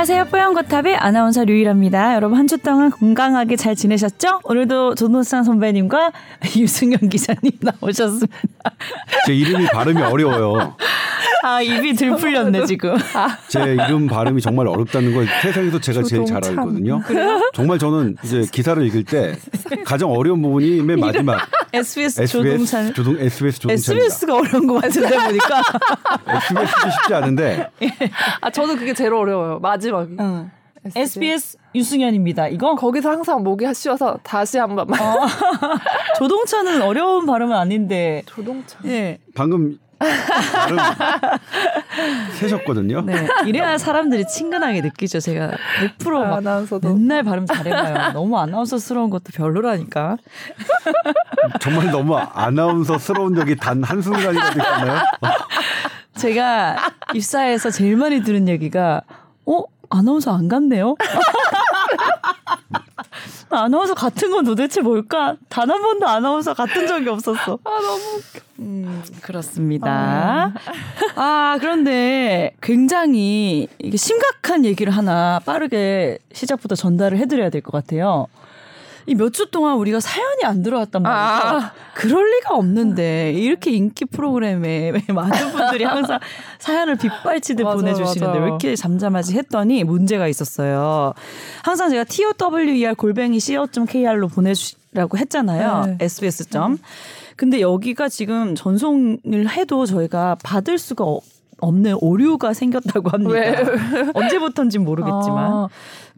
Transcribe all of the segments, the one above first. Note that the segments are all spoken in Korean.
안녕하세요. 뽀얀거탑의 아나운서 류일합니다. 여러분 한 주 동안 건강하게 잘 지내셨죠? 오늘도 조노상 선배님과 유승현 기자님 나오셨습니다. 제 이름이 발음이 어려워요. 아 입이 들풀렸네 지금. 제 이름 발음이 정말 어렵다는 걸 세상에서 제가 제일 잘 조동찬. 알거든요. 정말 저는 이제 기사를 읽을 때 가장 어려운 부분이 맨 마지막 SBS, SBS 조동찬. 조동 SBS 조동찬입니다. SBS가 어려운 것 같은데 보니까. SBS도 쉽지 않은데 아 저도 그게 제일 어려워요. 마지막이. 응. SBS 유승현입니다. 이거 거기서 항상 목이 쉬어서 다시 한번 만 조동찬은 어려운 발음은 아닌데. 조동찬. 예. 방금 발음 세셨거든요. 네. 이래야 사람들이 친근하게 느끼죠. 제가 100%막 아, 아나운서도. 맨날 발음 잘해봐요. 너무 아나운서스러운 것도 별로라니까. 정말 너무 아나운서스러운 적이 단 한 순간이라도 있었나요? 제가 입사해서 제일 많이 들은 얘기가 어 아나운서 안 같네요. 아나운서 같은 건 도대체 뭘까? 단 한 번도 아나운서 같은 적이 없었어. 아 너무 웃겨. 음, 그렇습니다. 아, 그런데 굉장히 이게 심각한 얘기를 하나 빠르게 시작부터 전달을 해드려야 될 것 같아요. 이 몇 주 동안 우리가 사연이 안 들어왔단 말이죠. 아. 그럴 리가 없는데 이렇게 인기 프로그램에 많은 분들이 항상 사연을 빗발치듯 맞아, 보내주시는데 맞아. 왜 이렇게 잠잠하지 했더니 문제가 있었어요. 항상 제가 tower 골뱅이 co.kr로 보내주라고 했잖아요. 네. sbs. 점. 근데 여기가 지금 전송을 해도 저희가 받을 수가 어- 없는 오류가 생겼다고 합니다. 왜? 언제부터인지 모르겠지만. 아.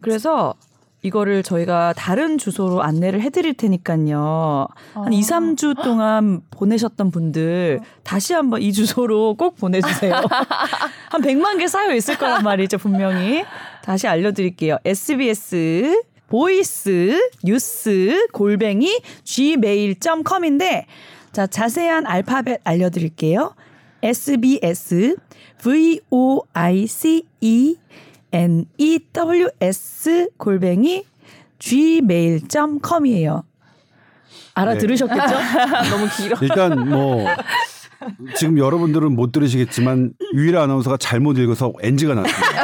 그래서 이거를 저희가 다른 주소로 안내를 해드릴 테니까요. 한 2, 3주 동안 보내셨던 분들 다시 한번 이 주소로 꼭 보내주세요. 한 100만 개 쌓여 있을 거란 말이죠, 분명히. 다시 알려드릴게요. SBS voice news 골뱅이 gmail.com인데 자 자세한 알파벳 알려드릴게요. SBS V O I C E N E W S 골뱅이 gmail.com이에요. 알아들으셨겠죠? 너무 길어. 일단 뭐 지금 여러분들은 못 들으시겠지만 유일한 아나운서가 잘못 읽어서 NG가 났습니다.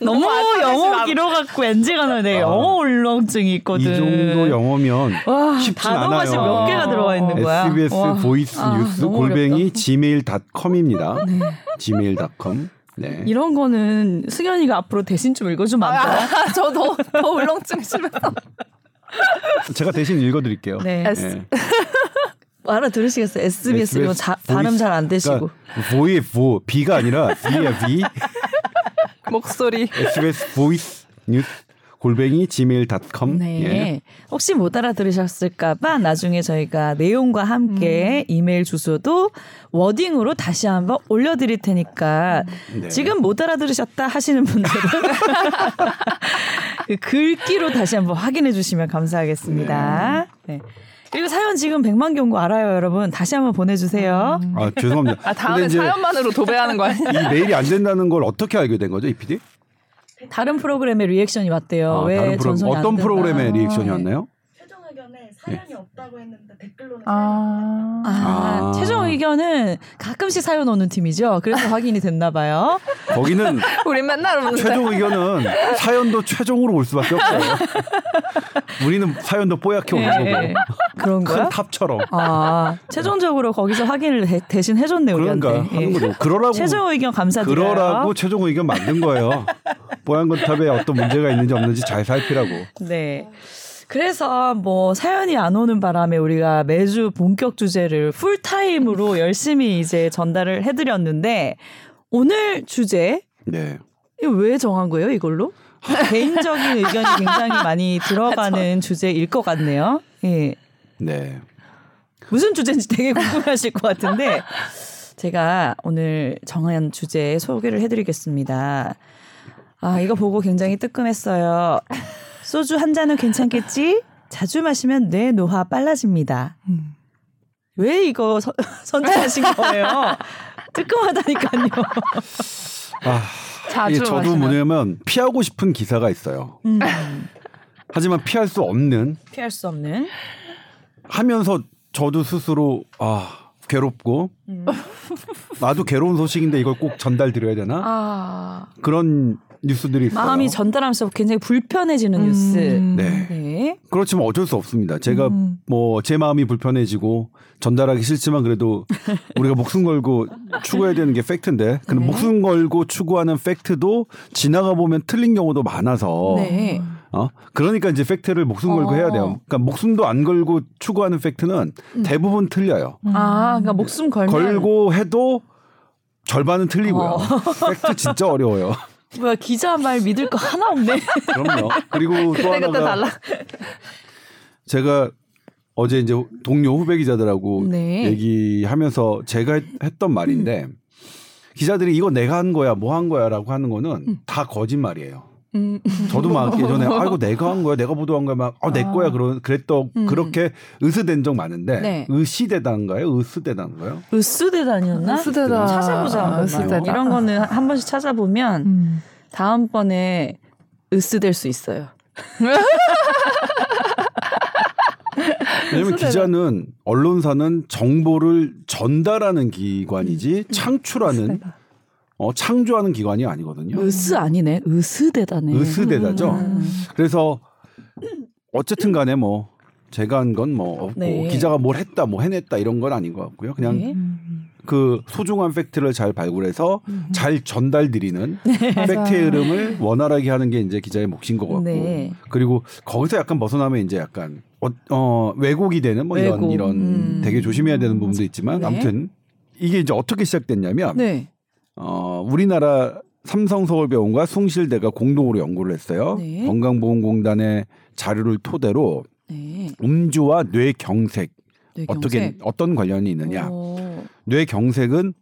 너무 영어 마. 길어갖고 NG가 나네. 아. 영어 울렁증이 있거든. 이 정도 영어면 와, 쉽진 단어가 않아요. 몇 개가 들어가 있는 거야. SBS 와. voice 아, 뉴스 너무 골뱅이 어렵다. gmail.com입니다. gmail.com. 네. 이런 거는 승현이가 앞으로 대신 좀 읽어주면 안 돼요? 아, 저도 더 울렁증 심해서. 제가 대신 읽어드릴게요. 네. S. 네. 알아 들으시겠어요? SBS 이거 자, 발음 잘 안 되시고. 그러니까 보의 보 B가 아니라 V야 V. 목소리. SBS voice news 골뱅이 gmail.com. 네. 예. 혹시 못 알아들으셨을까봐 나중에 저희가 내용과 함께 이메일 주소도 워딩으로 다시 한번 올려드릴 테니까 네. 지금 못 알아들으셨다 하시는 분들은 그 글귀로 다시 한번 확인해 주시면 감사하겠습니다. 네. 그리고 사연 지금 100만 경고 알아요, 여러분. 다시 한번 보내주세요. 아 죄송합니다. 아 다음에 사연만으로 도배하는 거 아니야? 이 메일이 안 된다는 걸 어떻게 알게 된 거죠, 이 PD? 다른 프로그램에 리액션이 왔대요. 아, 왜 다른 프로 어떤 된다. 프로그램에 리액션이 네. 왔나요? 사연이 없다고 했는데 댓글로는 아. 아, 아. 최종 의견은 가끔씩 사연 오는 팀이죠. 그래서 확인이 됐나 봐요. 거기는 우리 맨날 오는데. 최종 의견은 사연도 최종으로 올 수밖에 없어요. 우리는 사연도 뽀얗게 오는 네. 거고 그런 큰 거야? 탑처럼 아, 최종적으로 거기서 확인을 대, 대신 해줬네, 그런가 우리한테. 하는 예. 거죠. 그러라고 최종 의견 감사드려요. 그러라고 최종 의견 만든 거예요. 뽀얀 거탑에 어떤 문제가 있는지 없는지 잘 살피라고. 네. 그래서 뭐 사연이 안 오는 바람에 우리가 매주 본격 주제를 풀타임으로 열심히 이제 전달을 해드렸는데 오늘 주제 네. 이거 왜 정한 거예요 이걸로? 개인적인 의견이 굉장히 많이 들어가는 주제일 것 같네요. 예. 네. 무슨 주제인지 되게 궁금하실 것 같은데 제가 오늘 정한 주제 소개를 해드리겠습니다. 아 이거 보고 굉장히 뜨끔했어요. 소주 한 잔은 괜찮겠지? 자주 마시면 뇌 노화 빨라집니다. 왜 이거 서- 선택하신 거예요? 뜨끔하다니까요. 아, 자주 저도 마시면. 뭐냐면 피하고 싶은 기사가 있어요. 음, 하지만 피할 수 없는 피할 수 없는. 하면서 저도 스스로 아 괴롭고 음. 나도 괴로운 소식인데 이걸 꼭 전달드려야 되나 아. 그런 뉴스들이 있어요. 마음이 전달하면서 굉장히 불편해지는 음. 뉴스. 네. 네. 그렇지만 어쩔 수 없습니다. 제가 음. 뭐제 마음이 불편해지고 전달하기 싫지만 그래도 우리가 목숨 걸고 추구해야 되는 게 팩트인데 근데 네. 목숨 걸고 추구하는 팩트도 지나가 보면 틀린 경우도 많아서 네. 어 그러니까 이제 팩트를 목숨 걸고 어. 해야 돼요. 그러니까 목숨도 안 걸고 추구하는 팩트는 대부분 틀려요. 아, 그러니까 목숨 걸면 걸고 해도 절반은 틀리고요. 어. 팩트 진짜 어려워요. 뭐야 기자 말 믿을 거 하나 없네. 그럼요. 그리고 또 하나가 달라. 제가 어제 이제 동료 후배 기자들하고 네. 얘기하면서 제가 했- 했던 말인데 기자들이 이거 내가 한 거야, 뭐 한 거야라고 하는 거는 다 거짓말이에요. 음. 저도 막 예전에 아이고 내가 한 거야, 내가 보도한 거야, 막아내 거야 그런 그랬던 음. 그렇게 의스된 적 많은데 네. 의시대단가요, 의스대단가요? 으스대단이었나? 으스대단. 찾아보자. 으스대단. 이런 거는 한 번씩 찾아보면 음. 다음 번에 으스될 수 있어요. 왜냐면. 기자는 언론사는 정보를 전달하는 기관이지 음. 창출하는 어, 창조하는 기관이 아니거든요. 으스 아니네. 으스대다네. 의스대다죠. 음. 그래서 어쨌든 간에 뭐 제가 한 건 뭐 없고 네. 기자가 뭘 했다 뭐 해냈다 이런 건 아닌 것 같고요. 그냥 네. 그 소중한 팩트를 잘 발굴해서 음. 잘 전달드리는 팩트의 흐름을 원활하게 하는 게 이제 기자의 몫인 것 같고 네. 그리고 거기서 약간 벗어나면 이제 약간 어, 어, 왜곡이 되는 뭐 이런. 이런 음. 되게 조심해야 되는 부분도 있지만 네. 아무튼 이게 이제 어떻게 시작됐냐면 네. 어, 우리나라 삼성서울병원과 숭실대가 공동으로 연구를 했어요. 네. 건강보험공단의 자료를 토대로 네. 음주와 뇌경색 어떻게 뇌경색. 어떤 관련이 있느냐? 오. 뇌경색은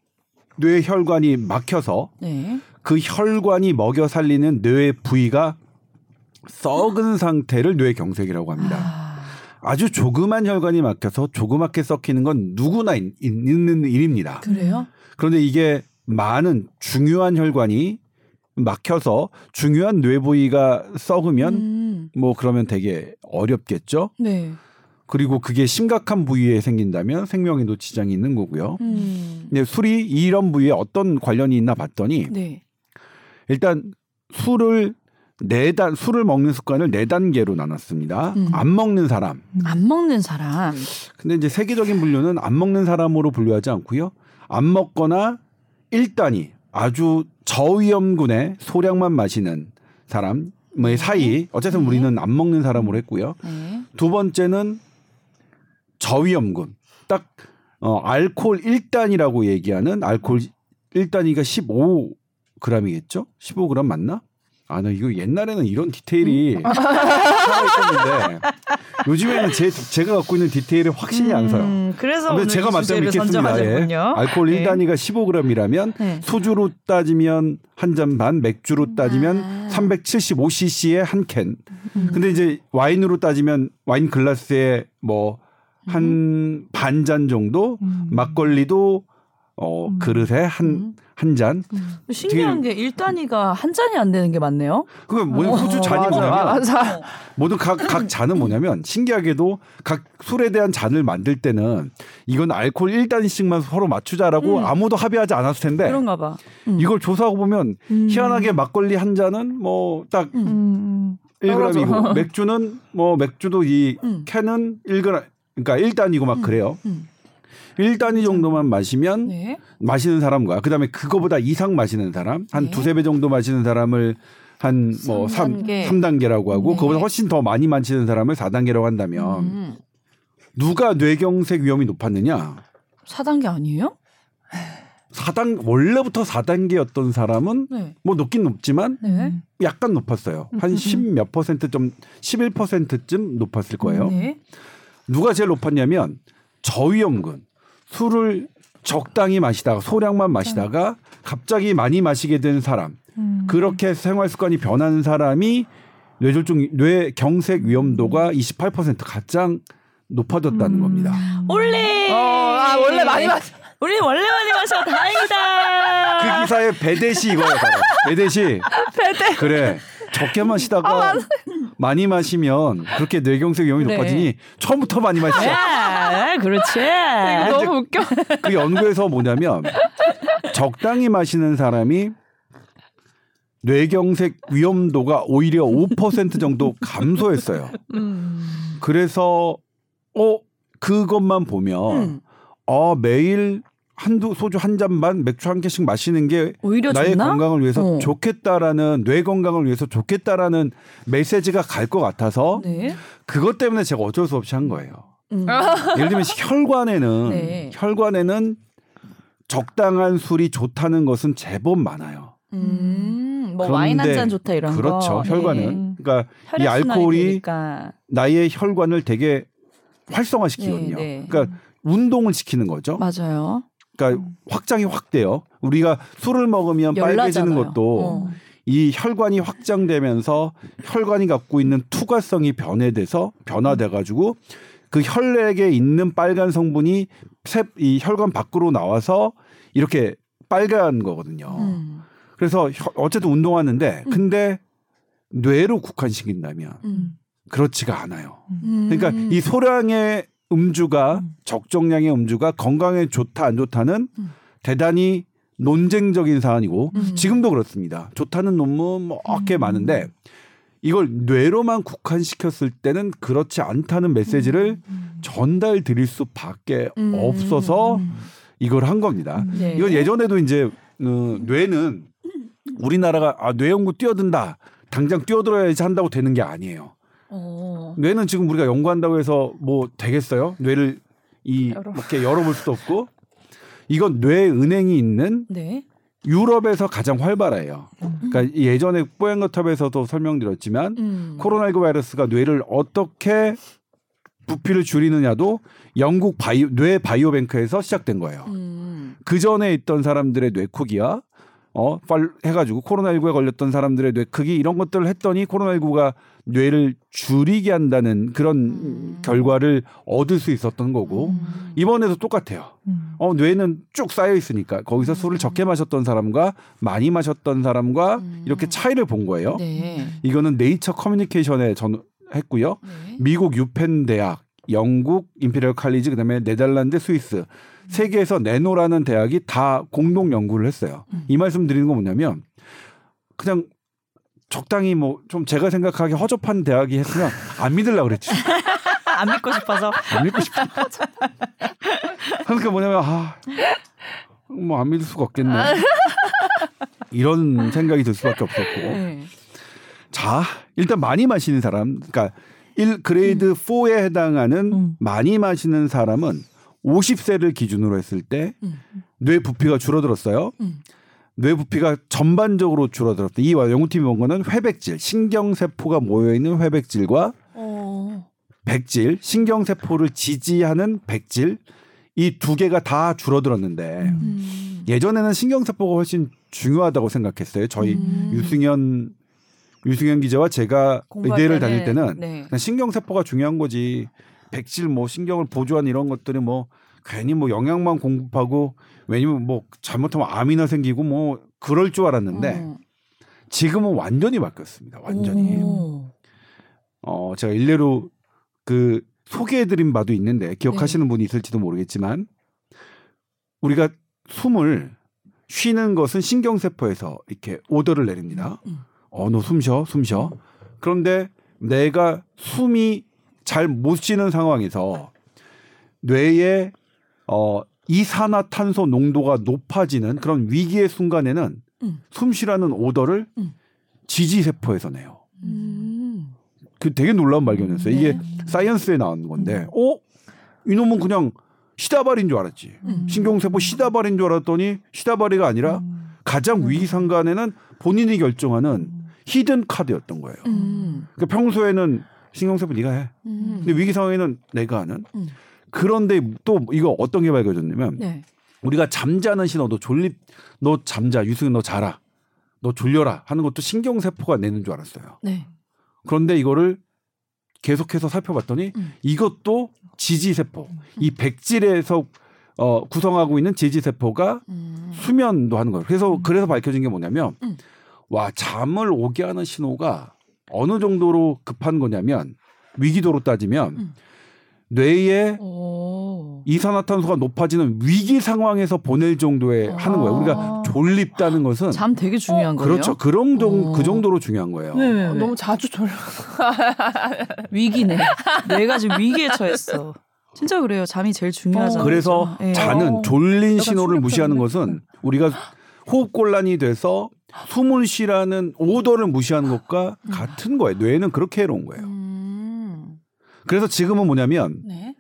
뇌 혈관이 막혀서 네. 그 혈관이 먹여 살리는 뇌 부위가 썩은 상태를 뇌경색이라고 합니다. 아. 아주 조그만 혈관이 막혀서 조그맣게 썩히는 건 누구나 있- 있는 일입니다. 그래요? 그런데 이게 많은 중요한 혈관이 막혀서 중요한 뇌 부위가 썩으면 음. 뭐 그러면 되게 어렵겠죠. 네. 그리고 그게 심각한 부위에 생긴다면 생명에도 지장이 있는 거고요. 음. 근데 술이 이런 부위에 어떤 관련이 있나 봤더니 네. 일단 술을 네단 술을 먹는 습관을 네 단계로 나눴습니다. 음. 안 먹는 사람. 안 먹는 사람. 근데 이제 세계적인 분류는 안 먹는 사람으로 분류하지 않고요. 안 먹거나 1단위 아주 저위험군의 소량만 마시는 사람의 사이. 어쨌든 네. 우리는 안 먹는 사람으로 했고요. 네. 두 번째는 저위험군. 딱 어, 알코올 1단이라고 얘기하는 알코올 1단위가 15g이겠죠? 15g 맞나? 아, 나 이거 옛날에는 이런 디테일이 살아있었는데 요즘에는 제, 제가 갖고 있는 디테일이 확신이 안 서요. 음, 그래서 근데 제가 이 맞다면 믿겠습니다. 예. 알코올 네. 1단위가 15g이라면 네. 소주로 따지면 한 잔 반, 맥주로 따지면 아. 375cc의 한 캔. 음. 근데 이제 와인으로 따지면 와인 글라스에 뭐 한반잔 정도, 막걸리도 어 그릇에 한한 잔. 신기한 게 1단위가 한 잔이 안 되는 게 맞네요. 그게 뭐냐 호주 잔이 맞아, 뭐냐면 맞아. 모든 각, 각 잔은 뭐냐면 신기하게도 각 술에 대한 잔을 만들 때는 이건 알코올 1단위씩만 서로 맞추자라고 아무도 합의하지 않았을 텐데 그런가 봐. 음. 이걸 조사하고 보면 희한하게 막걸리 한 잔은 뭐딱 음. 1g이고 맥주는 뭐 맥주도 이 음. 캔은 1g 그러니까 1단위고 막 그래요. 음. 1단위 정도만 마시면 네. 마시는 사람과 그다음에 그거보다 이상 마시는 사람 한 네. 두세 배 정도 마시는 사람을 한뭐삼 3, 단계. 삼단계라고 하고 네. 그거보다 훨씬 더 많이 마시는 사람을 4단계라고 한다면 음. 누가 뇌경색 위험이 높았느냐? 4단계 아니에요? 4단 원래부터 4단계였던 사람은 네. 뭐 높긴 높지만 네. 약간 높았어요. 한 10몇 퍼센트 좀 11%쯤 높았을 거예요. 네. 누가 제일 높았냐면 저위험군 술을 적당히 마시다가 소량만 마시다가 갑자기 많이 마시게 된 사람 그렇게 생활 습관이 변하는 사람이 뇌졸중 뇌 경색 위험도가 28% 가장 높아졌다는 겁니다. 올레. 어, 아, 원래 많이 마셔. 우리 원래 많이 마셔. 다행이다. 그 기사의 배대시 이거예요. 바로. 배대시. 배대. 그래. 적게 마시다가 많이 마시면 그렇게 뇌경색 위험이 네. 높아지니 처음부터 많이 마시자. 아, 그렇지. 이거 너무 웃겨. 그 연구에서 뭐냐면 적당히 마시는 사람이 뇌경색 위험도가 오히려 5% 정도 감소했어요. 음. 그래서 어 그것만 보면 음. 어 매일 한두 소주 한 잔만 맥주 한 개씩 마시는 게 오히려 나의 좋나? 건강을 위해서 어. 좋겠다라는 뇌 건강을 위해서 좋겠다라는 메시지가 갈 것 같아서 네. 그것 때문에 제가 어쩔 수 없이 한 거예요. 음. 예를 들면 혈관에는 네. 혈관에는 적당한 술이 좋다는 것은 제법 많아요. 음, 뭐 와인 한 잔 좋다 이런 그렇죠. 거. 혈관은 그러니까 이 알코올이 되니까. 나의 혈관을 되게 활성화시키거든요. 네, 네. 그러니까 운동을 시키는 거죠. 맞아요. 그러니까 확장이 확 돼요. 우리가 술을 먹으면 빨개지는 열나잖아요. 것도 어. 이 혈관이 확장되면서 혈관이 갖고 있는 투과성이 변해돼서 변화돼 가지고 그 혈액에 있는 빨간 성분이 세- 이 혈관 밖으로 나와서 이렇게 빨간 거거든요. 음. 그래서 혈- 어쨌든 운동하는데 근데 뇌로 국한시킨다면 음. 그렇지가 않아요. 음. 그러니까 이 소량의 음주가 음. 적정량의 음주가 건강에 좋다 안 좋다는 음. 대단히 논쟁적인 사안이고 음. 지금도 그렇습니다. 좋다는 논문 뭐꽤 많은데 이걸 뇌로만 국한시켰을 때는 그렇지 않다는 메시지를 전달 드릴 수밖에 음. 없어서 음. 이걸 한 겁니다. 네. 이건 예전에도 이제 어, 뇌는 우리나라가 아, 뇌 연구 뛰어든다. 당장 뛰어들어야지 한다고 되는 게 아니에요. 어. 뇌는 지금 우리가 연구한다고 해서 뭐 되겠어요? 뇌를 이 열어. 이렇게 열어볼 수도 없고 이건 뇌 은행이 있는 네. 유럽에서 가장 활발해요. 그러니까 예전에 뽀얀거탑에서도 설명드렸지만 음. 코로나19 바이러스가 뇌를 어떻게 부피를 줄이느냐도 영국 바이오, 뇌 바이오뱅크에서 시작된 거예요. 음. 그 전에 있던 사람들의 뇌 크기와 어, 빨 해가지고 코로나19에 걸렸던 사람들의 뇌 크기 이런 것들을 했더니 코로나19가 뇌를 줄이게 한다는 그런 음. 결과를 얻을 수 있었던 거고 음. 이번에도 똑같아요. 음. 어, 뇌는 쭉 쌓여 있으니까 거기서 술을 적게 마셨던 사람과 많이 마셨던 사람과 음. 이렇게 차이를 본 거예요. 네. 이거는 네이처 커뮤니케이션에 전 했고요. 네. 미국 유펜 대학, 영국 임페리얼 칼리지 그다음에 네덜란드, 스위스 세계에서 네노라는 대학이 다 공동 연구를 했어요. 음. 이 말씀 드리는 건 뭐냐면 그냥 적당히 뭐 좀 제가 생각하기 허접한 대학이 했으면 안 믿으려고 그랬지. 안 믿고 싶어서. 안 믿고 싶어. 그러니까 뭐냐면 아, 뭐 안 믿을 수가 없겠네. 이런 생각이 들 수밖에 없었고. 네. 자, 일단 많이 마시는 사람, 그러니까 1 그레이드 4에 해당하는 음. 많이 마시는 사람은 50세를 기준으로 했을 때 음. 뇌 부피가 줄어들었어요. 음. 뇌 부피가 전반적으로 줄어들었다. 이 연구팀이 본 거는 회백질, 신경세포가 모여있는 회백질과 어. 백질, 신경세포를 지지하는 백질, 이 두 개가 다 줄어들었는데 음. 예전에는 신경세포가 훨씬 중요하다고 생각했어요. 저희 음. 유승현 유승현 기자와 제가 의대를 다닐 때는 네. 신경세포가 중요한 거지. 백질 뭐 신경을 보조하는 이런 것들이 뭐 괜히 뭐 영양만 공급하고 왜냐면 뭐 잘못하면 암이나 생기고 뭐 그럴 줄 알았는데 어. 지금은 완전히 바뀌었습니다. 완전히. 오. 어 제가 일례로 그 소개해드린 바도 있는데 기억하시는 네. 분이 있을지도 모르겠지만 우리가 숨을 쉬는 것은 신경세포에서 이렇게 오더를 내립니다. 음. 어, 너 숨 쉬어, 숨 쉬어. 그런데 내가 숨이 잘 못 쉬는 상황에서 뇌에 어, 이산화탄소 농도가 높아지는 그런 위기의 순간에는 음. 숨 쉬라는 오더를 음. 지지세포에서 내요. 음. 그 되게 놀라운 발견이었어요. 이게 네. 사이언스에 나온 건데, 어? 이놈은 그냥 시다발인 줄 알았지. 음. 신경세포 시다발인 줄 알았더니 시다발이가 아니라 가장 위기 상간에는 본인이 결정하는 히든 카드였던 거예요. 음. 그러니까 평소에는 신경세포 네가 해. 음. 근데 위기 상황에는 내가 하는. 음. 그런데 또 이거 어떤 게 밝혀졌냐면 네. 우리가 잠자는 신호 너 졸립 너 잠자 유승현 너 자라 너 졸려라 하는 것도 신경 세포가 내는 줄 알았어요. 네. 그런데 이거를 계속해서 살펴봤더니 음. 이것도 지지세포 이 백질에서 어, 구성하고 있는 지지세포가 음. 수면도 하는 거예요. 그래서 그래서 밝혀진 게 뭐냐면 음. 와 잠을 오게 하는 신호가 어느 정도로 급한 거냐면 위기도로 따지면 음. 뇌에 오. 이산화탄소가 높아지는 위기 상황에서 보낼 정도에 하는 거예요. 우리가 졸립다는 것은 잠 되게 중요한 거예요. 그렇죠. 그런 정, 어. 그 정도로 중요한 거예요. 왜, 왜, 왜? 너무 자주 졸려. 위기네. 뇌가 지금 위기에 처했어. 진짜 그래요. 잠이 제일 중요하잖아요. 그래서 예. 자는 어. 졸린 신호를 무시하는 것은 우리가 호흡 곤란이 돼서 숨을 쉬라는 오더를 무시하는 것과 같은 거예요. 뇌는 그렇게 해놓은 거예요. 음. 그래서 지금은 뭐냐면 네.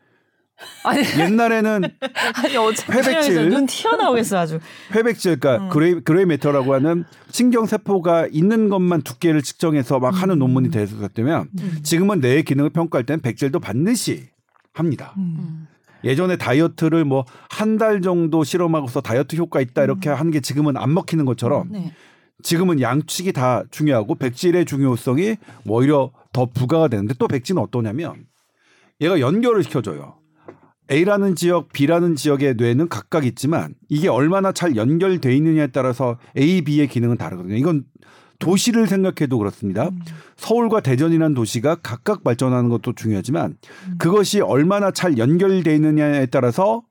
아니, 옛날에는 아니 회백질, 눈 튀어나오겠어 아주. 회백질, 그러니까 음. gray, gray matter라고 하는 신경 세포가 있는 것만 두께를 측정해서 막 하는 논문이 대세였다면 음. 지금은 뇌의 기능을 평가할 때는 백질도 반드시 합니다. 음. 예전에 다이어트를 뭐 한 달 정도 실험하고서 다이어트 효과 있다 이렇게 하는 게 지금은 안 먹히는 것처럼 네. 지금은 양측이 다 중요하고 백질의 중요성이 오히려 더 부과가 되는데 또 백질은 어떠냐면 얘가 연결을 시켜줘요. A라는 지역, B라는 지역의 뇌는 각각 있지만 이게 얼마나 잘 연결돼 있느냐에 따라서 A, B의 기능은 다르거든요. 이건 도시를 생각해도 그렇습니다. 서울과 대전이라는 도시가 각각 발전하는 것도 중요하지만 그것이 얼마나 잘 연결돼 있느냐에 따라서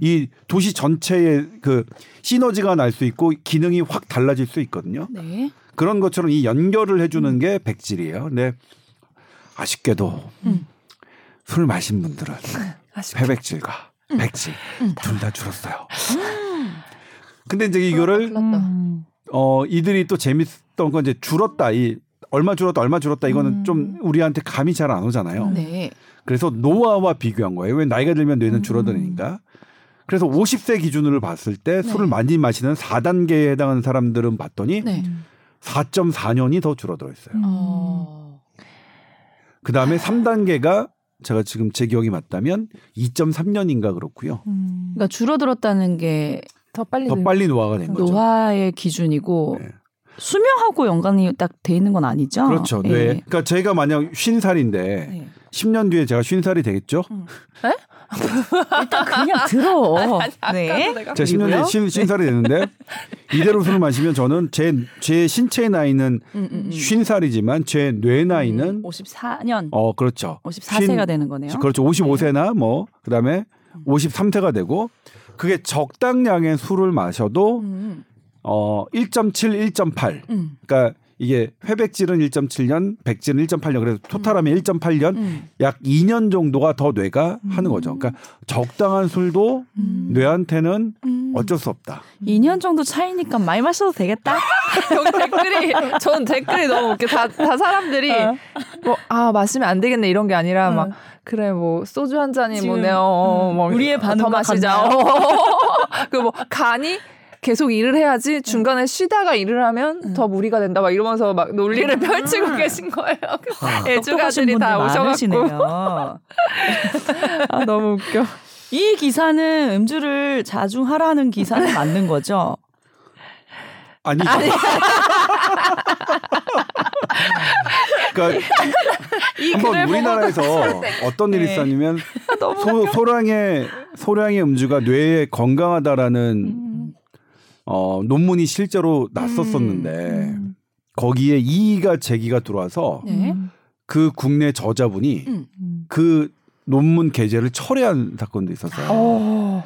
이 도시 전체의 그 시너지가 날 수 있고 기능이 확 달라질 수 있거든요. 네. 그런 것처럼 이 연결을 해주는 게 백질이에요. 근데 아쉽게도 음. 술 마신 분들은 아쉽게. 회백질과 백질 음. 둘다 줄었어요. 근데 이제 이거를. 음. 어 이들이 또 재밌 던 건 이제 줄었다 이 얼마 줄었다 얼마 줄었다 이거는 음. 좀 우리한테 감이 잘 안 오잖아요. 네. 그래서 노화와 비교한 거예요. 왜 나이가 들면 뇌는 줄어드니까. 그래서 50세 기준으로 봤을 때 술을 많이 마시는 4단계에 해당하는 사람들은 봤더니 네. 4.4년이 더 줄어들어 있어요. 어. 그 다음에 3단계가 제가 지금 제 기억이 맞다면 2.3년인가 그렇고요. 그러니까 줄어들었다는 게 더 빨리 더 늙- 빨리 노화가 된 거죠. 노화의 기준이고 네. 수명하고 연관이 딱 돼 있는 건 아니죠? 그렇죠. 예. 네. 그러니까 제가 만약 50살인데 네. 10년 뒤에 제가 50살이 되겠죠? 일단 그냥 들어. 네. 제가 10년 뒤에 그리고요? 50, 50살이 되는데 이대로 술을 마시면 저는 제, 제 신체 나이는 음, 음, 음. 50살이지만 제 뇌 나이는 54년, 어 그렇죠. 54세가 되는 거네요. 그렇죠. 55세나 뭐 그다음에 53세가 되고 그게 적당량의 술을 마셔도 음, 어 1.7, 1.8. 음, 그러니까 이게 회백질은 1.7년, 백질은 1.8년. 그래서 토탈하면 1.8년, 음. 약 2년 정도가 더 뇌가 하는 거죠. 그러니까 적당한 술도 음. 뇌한테는 음. 어쩔 수 없다. 2년 정도 차이니까 많이 마셔도 되겠다. 여기 댓글이 전 댓글이 너무 웃겨. 다, 다 사람들이 어. 뭐아 마시면 안 되겠네 이런 게 아니라 어. 막 그래 뭐 소주 한 잔이 뭐네요. 어, 음, 뭐 우리의 더 반응과 마시자. 그뭐 간이 계속 일을 해야지 중간에 쉬다가 일을 하면 더 무리가 된다 막 이러면서 막 논리를 펼치고 계신 거예요. 애주가들이 다 오셔갖고 많으시네요. 아 너무 웃겨. 이 기사는 음주를 자중하라는 기사는 맞는 거죠? 아니죠. 그러니까 한번 우리나라에서 어떤 일이 네. 있었냐면 소, 소량의 소량의 음주가 뇌에 건강하다라는 어, 논문이 실제로 났었었는데 거기에 이의가 제기가 들어와서 네. 그 국내 저자분이 음. 그 논문 게재를 철회한 사건도 있었어요. 어.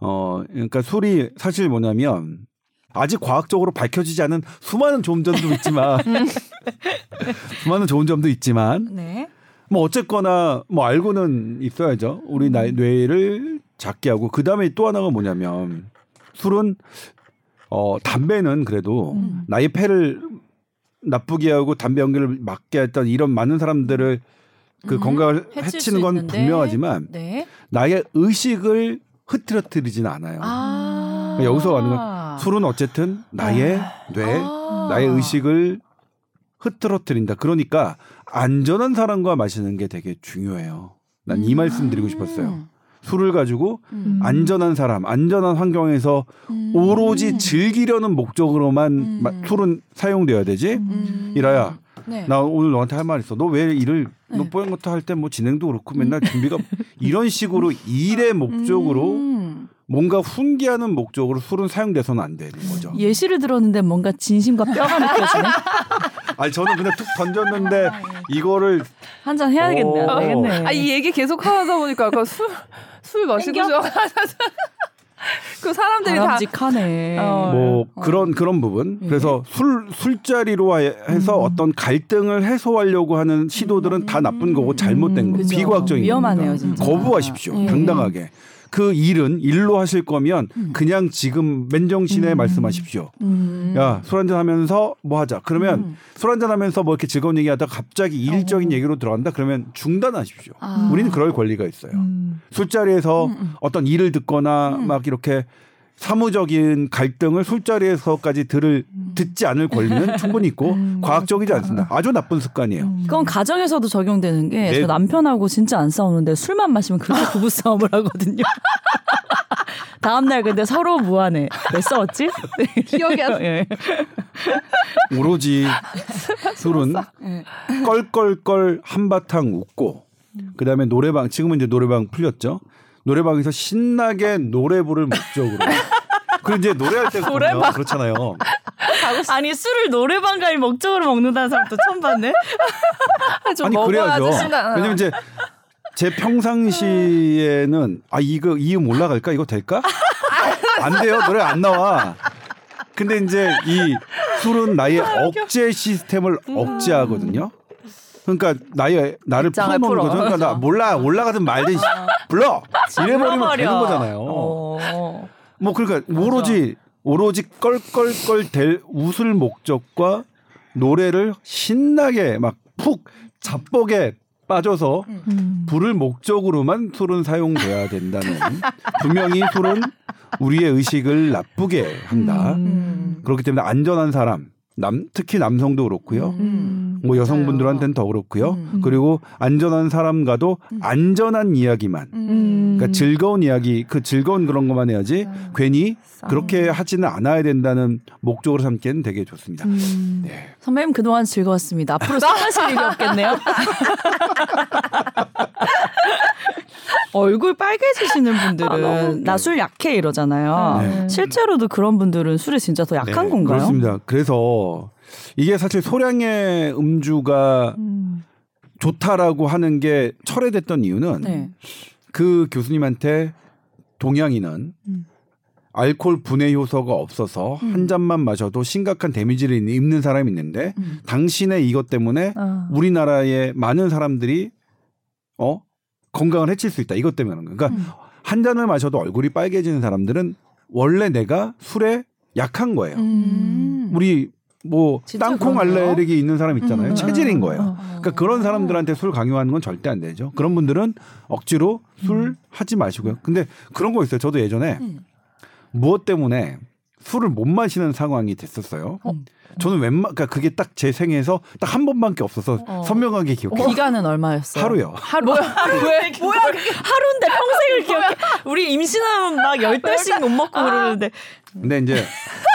어, 그러니까 술이 사실 뭐냐면 아직 과학적으로 밝혀지지 않은 수많은 좋은 점도 있지만 수많은 좋은 점도 있지만 네. 뭐 어쨌거나 뭐 알고는 있어야죠. 우리 나 뇌를 작게 하고 그 다음에 또 하나가 뭐냐면 술은 어 담배는 그래도 음. 나의 폐를 나쁘게 하고 담배 연기를 막게 했던 이런 많은 사람들을 그 음, 건강을 해치는 수건 있는데. 분명하지만 네. 나의 의식을 흐트러뜨리지는 않아요. 아. 여기서 가는 건 술은 어쨌든 나의 뇌, 아. 나의 의식을 흐트러뜨린다. 그러니까 안전한 사람과 마시는 게 되게 중요해요. 난이 말씀 드리고 싶었어요. 술을 가지고 음. 안전한 사람, 안전한 환경에서 음. 오로지 즐기려는 목적으로만 음. 마- 술은 사용돼야 되지. 음. 이라야, 네. 나 오늘 너한테 할 말 있어. 너 왜 일을 네. 너 뽀얀 것도 할 때 뭐 진행도 그렇고 맨날 준비가 이런 식으로 일의 목적으로 음. 뭔가 훈계하는 목적으로 술은 사용돼서는 안 되는 거죠. 예시를 들었는데 뭔가 진심과 뼈가 느껴지네. 아니 저는 그냥 툭 던졌는데 이거를 한 잔 해야겠네. 오. 안 되겠네. 아, 이 얘기 계속 하다 보니까 아까 술, 술 마시고 땡겨? 저- 그 사람들이 다 바람직하네. 어. 뭐 그런 그런 부분. 예. 그래서 술 술자리로 해서 어떤 갈등을 해소하려고 하는 시도들은 다 나쁜 거고 잘못된 거, 그죠. 비과학적인 위험하네요, 겁니다. 진짜. 거부하십시오. 예. 당당하게. 그 일은 일로 하실 거면 그냥 지금 맨정신에 말씀하십시오. 음. 야, 술 한잔 하면서 뭐 하자. 그러면 음. 술 한잔 하면서 뭐 이렇게 즐거운 얘기 하다가 갑자기 일적인 얘기로 들어간다. 그러면 중단하십시오. 아. 우리는 그럴 권리가 있어요. 음. 술자리에서 음, 음. 어떤 일을 듣거나 막 이렇게 사무적인 갈등을 술자리에서까지 들을 듣지 않을 권리는 충분히 있고 음. 과학적이지 않습니다. 아주 나쁜 습관이에요. 그건 가정에서도 적용되는 게저 네. 남편하고 진짜 안 싸우는데 술만 마시면 그렇게 부부 싸움을 하거든요. 다음 날 근데 서로 무안해. 왜 싸웠지? 기억이 안 나. 예. 오로지 술은 예. 껄껄껄 한바탕 웃고 그다음에 노래방 지금은 이제 노래방 풀렸죠. 노래방에서 신나게 노래 부를 목적으로. 그 이제 노래할 때 보면 그렇잖아요. 아니 술을 노래방 갈 목적으로 먹는다는 사람도 처음 봤네. 좀 아니 그래야죠. 신나. 왜냐면 이제 제 평상시에는 아 이거 이음 올라갈까 이거 될까? 안 돼요 노래 안 나와. 근데 이제 이 술은 나의 억제 시스템을 억제하거든요. 그러니까 나의 나를 풀어먹는 풀어. 거죠. 그러니까 나 몰라 올라가든 말든 불러 이래버리면 되는 거잖아요. 어. 뭐 그러니까 오로지 오로지 껄껄껄 될 웃을 목적과 노래를 신나게 막푹 자뻑에 빠져서 음. 부를 목적으로만 술은 사용돼야 된다는 분명히 술은 우리의 의식을 나쁘게 한다. 음. 그렇기 때문에 안전한 사람 남 특히 남성도 그렇고요. 음. 뭐 여성분들한테는 더 그렇고요. 음. 그리고 안전한 사람과도 안전한 이야기만 음. 그러니까 즐거운 이야기, 그 즐거운 그런 것만 해야지 괜히 그렇게 하지는 않아야 된다는 목적으로 삼기에는 되게 좋습니다. 음. 네. 선배님 그동안 즐거웠습니다. 앞으로 술 마실 일이 없겠네요. 얼굴 빨개지시는 아, 분들은 나술 약해 이러잖아요. 네. 실제로도 그런 분들은 술에 진짜 더 약한 네, 건가요? 그렇습니다. 그래서 이게 사실 소량의 음주가 음. 좋다라고 하는 게 철회됐던 이유는 네. 그 교수님한테 동양인은 음. 알코올 분해 효소가 없어서 한 잔만 마셔도 심각한 데미지를 입는 사람이 있는데 음. 당신의 이것 때문에 아. 우리나라의 많은 사람들이 어 건강을 해칠 수 있다. 이것 때문에 그런. 그러니까 음. 한 잔을 마셔도 얼굴이 빨개지는 사람들은 원래 내가 술에 약한 거예요. 음. 우리 뭐 땅콩 그러네요. 알레르기 있는 사람 있잖아요. 음. 체질인 거예요. 어. 그러니까 그런 사람들한테 술 강요하는 건 절대 안 되죠. 그런 분들은 억지로 술 하지 마시고요. 근데 그런 거 있어요. 저도 예전에 음. 무엇 때문에 술을 못 마시는 상황이 됐었어요. 음. 저는 웬만 그러니까 그게 딱 제 생애에서 딱 한 번밖에 없어서 어. 선명하게 기억해요. 기간은 얼마였어요? 하루요. 하루. 왜? 뭐야? 하루인데 평생을 기억해. 우리 임신하면 막 열 달씩 못 먹고 그러는데. 근데 이제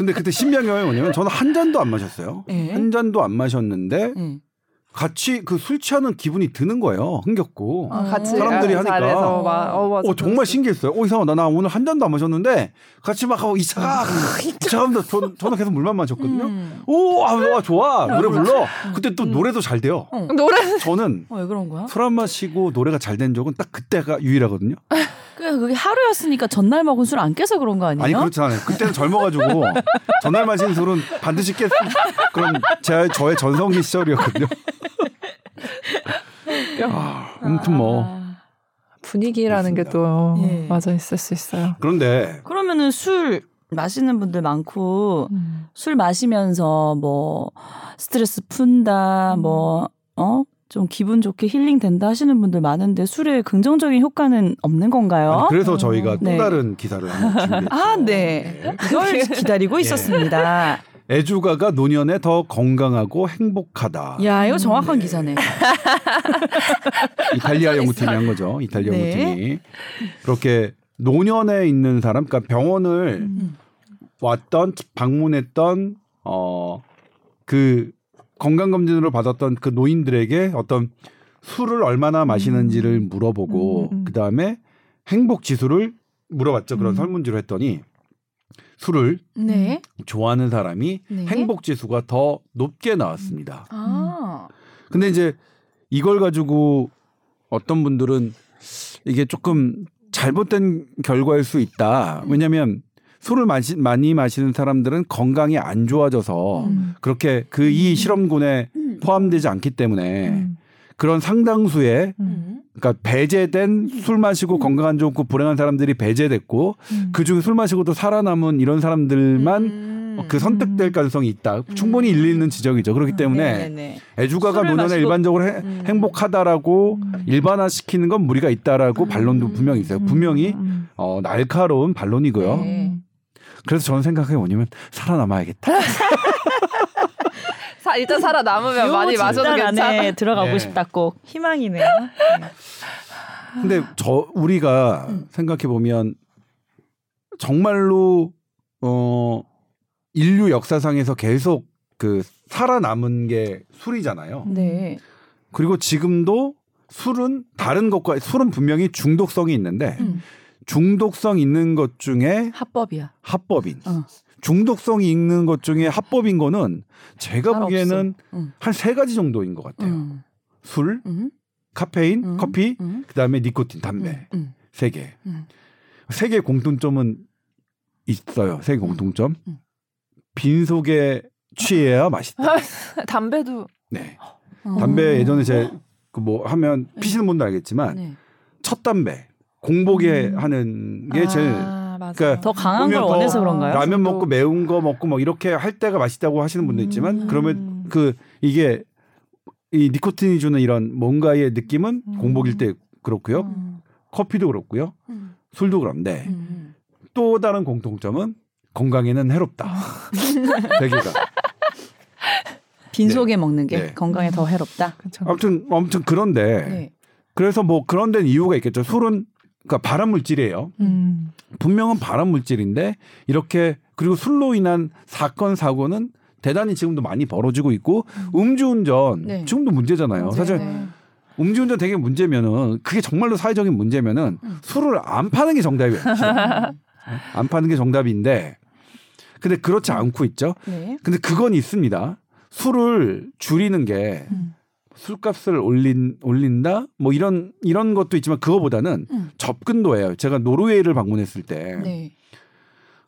근데 그때 신기한 경험이 뭐냐면 저는 한 잔도 안 마셨어요. 예. 한 잔도 안 마셨는데 음. 같이 그 술 취하는 기분이 드는 거예요. 흥겹고. 아, 같이 사람들이 아, 하니까. 막, 어, 맞아. 어, 정말 신기했어요. 어, 이상하다. 나 오늘 한 잔도 안 마셨는데 같이 막 하고 이 차가 이 차가 하면서 저, 저는 계속 물만 마셨거든요. 음. 오, 아, 와, 좋아. 노래 불러. 그때 또 노래도 잘 돼요. 노래 저는 어, 왜 그런 거야? 술 안 마시고 노래가 잘 된 적은 딱 그때가 유일하거든요. 그게 그게 하루였으니까 전날 먹은 술 안 깨서 그런 거 아니에요? 아니 그렇지 않아요. 그때는 젊어가지고 전날 마신 술은 반드시 깼 그런 제 저의 전성기 시절이었거든요. 아, 아무튼 뭐 분위기라는 게 또 예. 맞아 있을 수 있어요. 그런데 그러면은 술 마시는 분들 많고 음. 술 마시면서 뭐 스트레스 푼다 뭐 어? 좀 기분 좋게 힐링 된다 하시는 분들 많은데 술에 긍정적인 효과는 없는 건가요? 아니, 그래서 저희가 또 네. 다른 기사를 하나 준비했죠. 아, 네. 이걸 기다리고 있었습니다. 애주가가 노년에 더 건강하고 행복하다. 야, 이거 정확한 기사네. 이탈리아 연구팀이 한 거죠. 이탈리아 네. 연구팀이 그렇게 노년에 있는 사람, 그러니까 병원을 음. 왔던 방문했던 어 그 건강 검진으로 받았던 그 노인들에게 어떤 술을 얼마나 마시는지를 물어보고 음, 음. 그 다음에 행복 지수를 물어봤죠. 그런 설문지로 했더니 술을 네. 좋아하는 사람이 네. 행복 지수가 더 높게 나왔습니다. 아. 근데 이제 이걸 가지고 어떤 분들은 이게 조금 잘못된 결과일 수 있다. 왜냐하면 술을 마시, 많이 마시는 사람들은 건강이 안 좋아져서 음. 그렇게 그 이 실험군에 포함되지 않기 때문에 음. 그런 상당수의 음. 그러니까 배제된 술 마시고 건강 안 좋고 불행한 사람들이 배제됐고 음. 그 중에 술 마시고 또 살아남은 이런 사람들만 음. 그 선택될 가능성이 있다. 충분히 일리 있는 지적이죠. 그렇기 때문에 네네네. 애주가가 술을 노년에 마시고- 일반적으로 해- 음. 행복하다라고 일반화시키는 건 무리가 있다라고 반론도 분명히 있어요. 분명히 음. 어, 날카로운 반론이고요. 네. 그래서 저는 생각해 뭐냐면 살아남아야겠다. 사, 일단 살아남으면 많이 요 마셔도 괜찮아. 안에 들어가고 네. 싶다 꼭 희망이네요. 네. 근데 저 우리가 생각해 보면 정말로 어 인류 역사상에서 계속 그 살아남은 게 술이잖아요. 네. 그리고 지금도 술은 다른 것과 술은 분명히 중독성이 있는데 음. 중독성 있는 것 중에 합법이야. 합법인 어. 중독성이 있는 것 중에 합법인 거는 제가 잘 보기에는 없어. 음. 한세 가지 정도인 것 같아요. 음. 술, 음. 카페인, 음. 커피, 음. 그다음에 니코틴, 담배 음. 세 개. 음. 세개 공통점은 있어요. 세 개 공통점. 음. 빈속에 취해야 맛있다. 담배도 네. 어. 담배 예전에 제 그 뭐 하면 피시는 분도 알겠지만 네. 첫 담배 공복에 음. 하는 게 제일 아, 맞아. 그러니까 더 강한 걸 원해서 그런가요? 라면 저도- 먹고 매운 거 먹고 뭐 이렇게 할 때가 맛있다고 하시는 분도 있지만 음. 그러면 그 이게 이 니코틴이 주는 이런 뭔가의 느낌은 음. 공복일 때 그렇고요. 음. 커피도 그렇고요. 음. 술도 그런데 음. 또 다른 공통점은 건강에는 해롭다. 아. 세 개가. 빈속에 먹는 게 네. 건강에 더 해롭다. 그쵸. 아무튼 아무튼 그런데 네. 그래서 뭐 그런 데는 이유가 있겠죠. 술은 그러니까 발암 물질이에요. 음. 분명은 발암 물질인데 이렇게 그리고 술로 인한 사건 사고는 대단히 지금도 많이 벌어지고 있고 음주운전 네. 지금도 문제잖아요. 맞아요. 사실 네. 음주운전 되게 문제면은 그게 정말로 사회적인 문제면은 음. 술을 안 파는 게 정답이에요. 안 파는 게 정답인데 근데 그렇지 않고 있죠. 네. 근데 그건 있습니다. 술을 줄이는 게 음. 술값을 올린 올린다 뭐 이런 이런 것도 있지만 그거보다는 음. 접근도예요. 제가 노르웨이를 방문했을 때 네.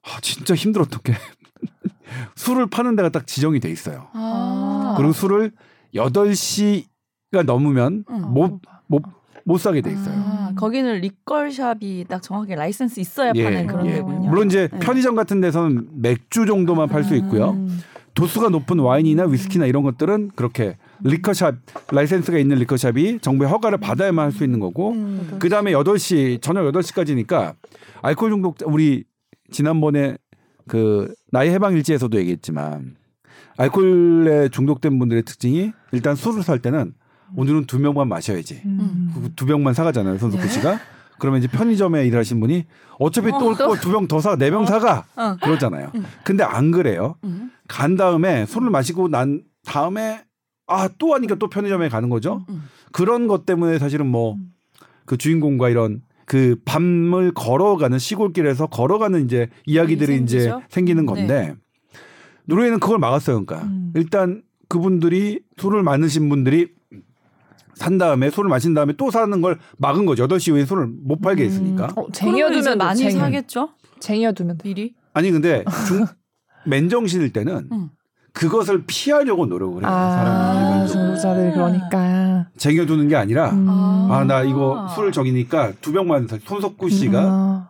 아, 진짜 힘들었던 게 술을 파는 데가 딱 지정이 돼 있어요. 아. 그리고 술을 8시가 넘으면 음. 못, 못, 못 사게 돼 있어요. 아, 거기는 liquor shop이 딱 정확하게 라이센스 있어야 예, 파는 그런 예. 데군요. 물론 이제 네. 편의점 같은 데서는 맥주 정도만 팔 수 있고요. 음. 도수가 높은 와인이나 위스키나 이런 것들은 그렇게 liquor shop 라이센스가 있는 liquor shop이 정부의 허가를 받아야만 할 수 있는 거고 음. 그 다음에 8시, 저녁 8시까지니까 알코올 중독, 우리 지난번에 그 나의 해방 일지에서도 얘기했지만 알코올에 중독된 분들의 특징이 일단 술을 살 때는 오늘은 두 병만 마셔야지. 음. 그두 병만 사가잖아요, 손석구 네. 씨가. 그러면 이제 편의점에 일하신 분이 어차피 또올거두병 더 사, 네 병 사가. 어. 그러잖아요. 음. 근데 안 그래요. 음. 간 다음에 술을 마시고 난 다음에 아 또 하니까 또 편의점에 가는 거죠. 음. 그런 것 때문에 사실은 뭐 그 주인공과 이런 그 밤을 걸어가는 시골길에서 걸어가는 이제 이야기들이 이제 생기죠? 네. 생기는 건데 노르웨이는 그걸 막았어요. 그러니까 음. 일단 그분들이 술을 많으신 분들이 산 다음에 술을 마신 다음에 또 사는 걸 막은 거죠. 8시 이후에 술을 못 팔게 했으니까. 어, 쟁여두면 많이 쟁여. 사겠죠? 쟁여두면 돼. 미리. 아니 근데 중 맨정신일 때는 음. 그것을 피하려고 노력을 해요. 아, 사람이 일반적으로. 중독자들이 그러니까. 쟁여두는 게 아니라 음. 아나 이거 술을 정이니까 두 병만 사. 손석구 씨가 아.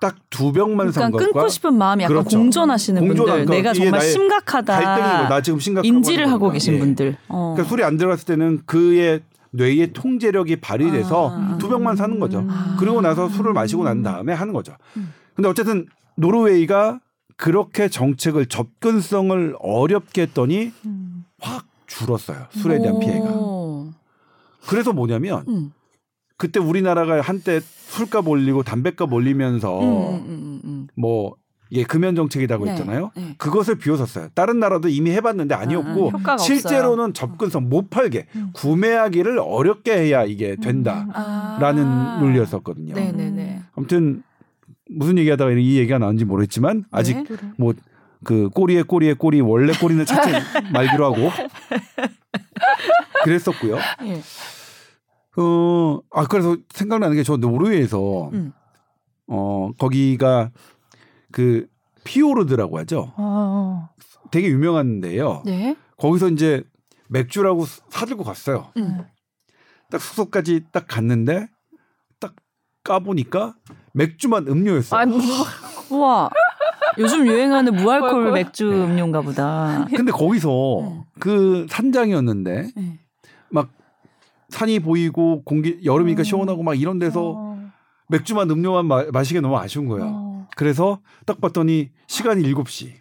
딱두 병만 산 그러니까 것과 끊고 싶은 마음이 약간 그렇죠. 공존하시는 공존한 분들, 거. 내가 정말 심각하다. 갈등이고 나 지금 심각하고 인지를 하고 거니까. 계신 예. 분들. 어. 그러니까 술이 안 들어갔을 때는 그의 뇌의 통제력이 발휘돼서 아. 두 병만 사는 거죠. 아. 그리고 나서 술을 마시고 난 다음에 하는 거죠. 음. 근데 어쨌든 노르웨이가 그렇게 정책을 접근성을 어렵게 했더니 음. 확 줄었어요. 술에 대한 오. 피해가. 그래서 뭐냐면 음. 그때 우리나라가 한때 술값 올리고 담배값 올리면서 음, 음, 음, 음. 뭐 이게 금연 정책이라고 네, 했잖아요. 네. 그것을 비웃었어요. 다른 나라도 이미 해봤는데 아니었고 아, 효과가 실제로는 접근성 못 팔게 음. 구매하기를 어렵게 해야 이게 음. 된다라는 아. 논리였었거든요. 네네네. 아무튼 무슨 얘기하다가 이 얘기가 나온지 모르겠지만 아직 네. 뭐그 꼬리에 꼬리에 꼬리 원래 꼬리는 찾지 말기로 하고 그랬었고요. 예. 어, 아 그래서 생각나는 게 저 노르웨이에서 음. 어 거기가 그 피오르드라고 하죠. 아, 되게 유명한 데예요. 네. 거기서 이제 맥주라고 사들고 갔어요. 음. 딱 숙소까지 딱 갔는데 딱 까보니까 맥주만 음료였어요. 뭐, 우와. 요즘 유행하는 무알콜? 맥주 음료인가 보다. 근데 거기서 음. 그 산장이었는데 네. 막 산이 보이고 공기 여름이니까 음. 시원하고 막 이런 데서 어, 맥주만 음료만 마, 마시기 너무 아쉬운 거야. 어. 그래서 딱 봤더니 시간이 7시.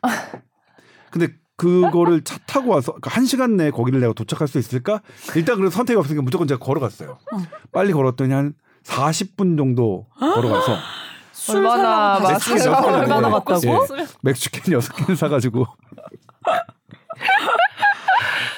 근데 그거를 차 타고 와서 그한 시간 내에 거기를 내가 도착할 수 있을까? 일단 그래서 선택이 없으니까 무조건 제가 걸어갔어요. 빨리 걸었더니 한 40분 정도 걸어가서 술 얼마나 먹었는데. 얼마나 갔다고? 싶었으면. 맥주캔 6캔 사가지고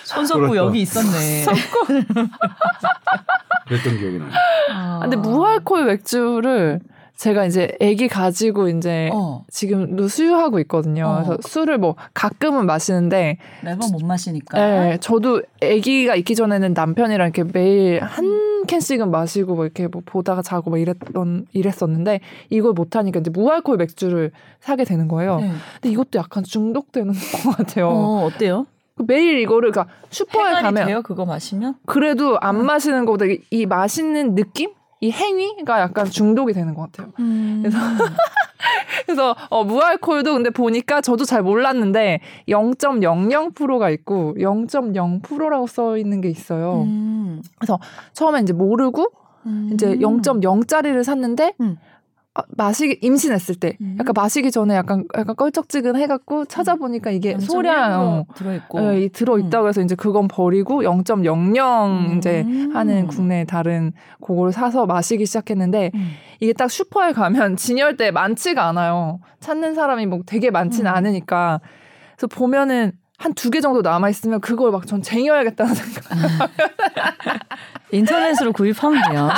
손석구 그렇죠. 여기 있었네. 그랬던 기억이 나요. 아. 근데 무알콜 맥주를 제가 이제 애기 가지고 이제 어, 지금도 수유하고 있거든요. 어. 그래서 술을 뭐 가끔은 마시는데, 매번 못 마시니까. 예, 저도 아기가 있기 전에는 남편이랑 이렇게 매일 한 캔씩은 마시고 뭐 이렇게 뭐 보다가 자고 뭐 이랬던 이랬었는데 이걸 못 하니까 이제 무알콜 맥주를 사게 되는 거예요. 네. 근데 이것도 약간 중독되는 것 같아요. 어, 어때요? 매일 이거를 그러니까 슈퍼에 가면 돼요? 그거 마시면? 그래도 안 마시는 것보다 이- 이 맛있는 느낌, 이 행위가 약간 중독이 되는 것 같아요. 그래서 그래서 어, 무알콜도 근데 보니까 저도 잘 몰랐는데 0.00%가 있고 0.0%라고 써 있는 게 있어요. 음. 처음에 이제 모르고 음. 이제 0.0짜리를 샀는데 음. 아, 마시기 임신했을 때 음. 약간 마시기 전에 약간 약간 껄쩍지근 해갖고 찾아보니까 이게 소량 어, 들어있고. 예, 이 들어 있다고 해서 이제 그건 버리고 0.00 음. 이제 하는 국내 다른 그걸 사서 마시기 시작했는데 음. 이게 딱 슈퍼에 가면 진열대 많지가 않아요. 찾는 사람이 뭐 되게 많지는 음. 않으니까 그래서 보면은 한 두 개 정도 남아 있으면 그걸 막 전 쟁여야겠다는 생각. 인터넷으로 구입하면 돼요.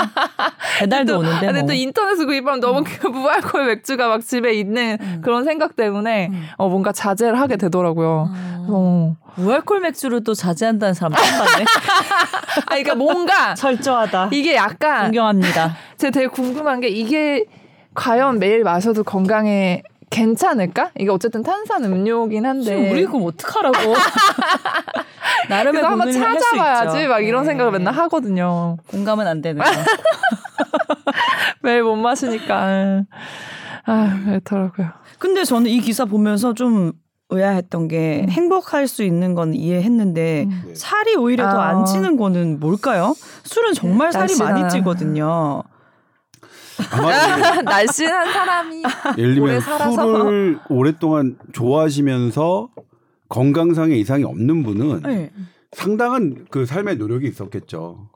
배달도 오는데 근데 뭐. 또 인터넷에서 구입하면 너무 그 무알콜 맥주가 막 집에 있는 음. 그런 생각 때문에 음. 어 뭔가 자제를 하게 되더라고요. 아. 어. 무알콜 맥주를 또 자제한다는 사람 처음 봤네. 아, 그러니까 뭔가 철저하다. 이게 약간 존경합니다. 제가 되게 궁금한 게 이게 과연 매일 마셔도 건강에 괜찮을까? 이게 어쨌든 탄산 음료긴 한데. 우리 그럼 어떡하라고. 나름의 그래서 한번 찾아봐야지. 막 이런 네. 생각을 맨날 하거든요. 공감은 안 되네요. 매일 못 마시니까. 아, 그렇더라고요. 근데 저는 이 기사 보면서 좀 의아했던 게 음. 행복할 수 있는 건 이해했는데 음. 네. 살이 오히려 더 아. 안 찌는 거는 뭘까요? 술은 정말 살이 많이 날씬한. 찌거든요. 아마 날씬한 사람이. 예를 오래 들면 살아서. 술을 오랫동안 좋아하시면서 건강상의 이상이 없는 분은 네. 상당한 그 삶의 노력이 있었겠죠.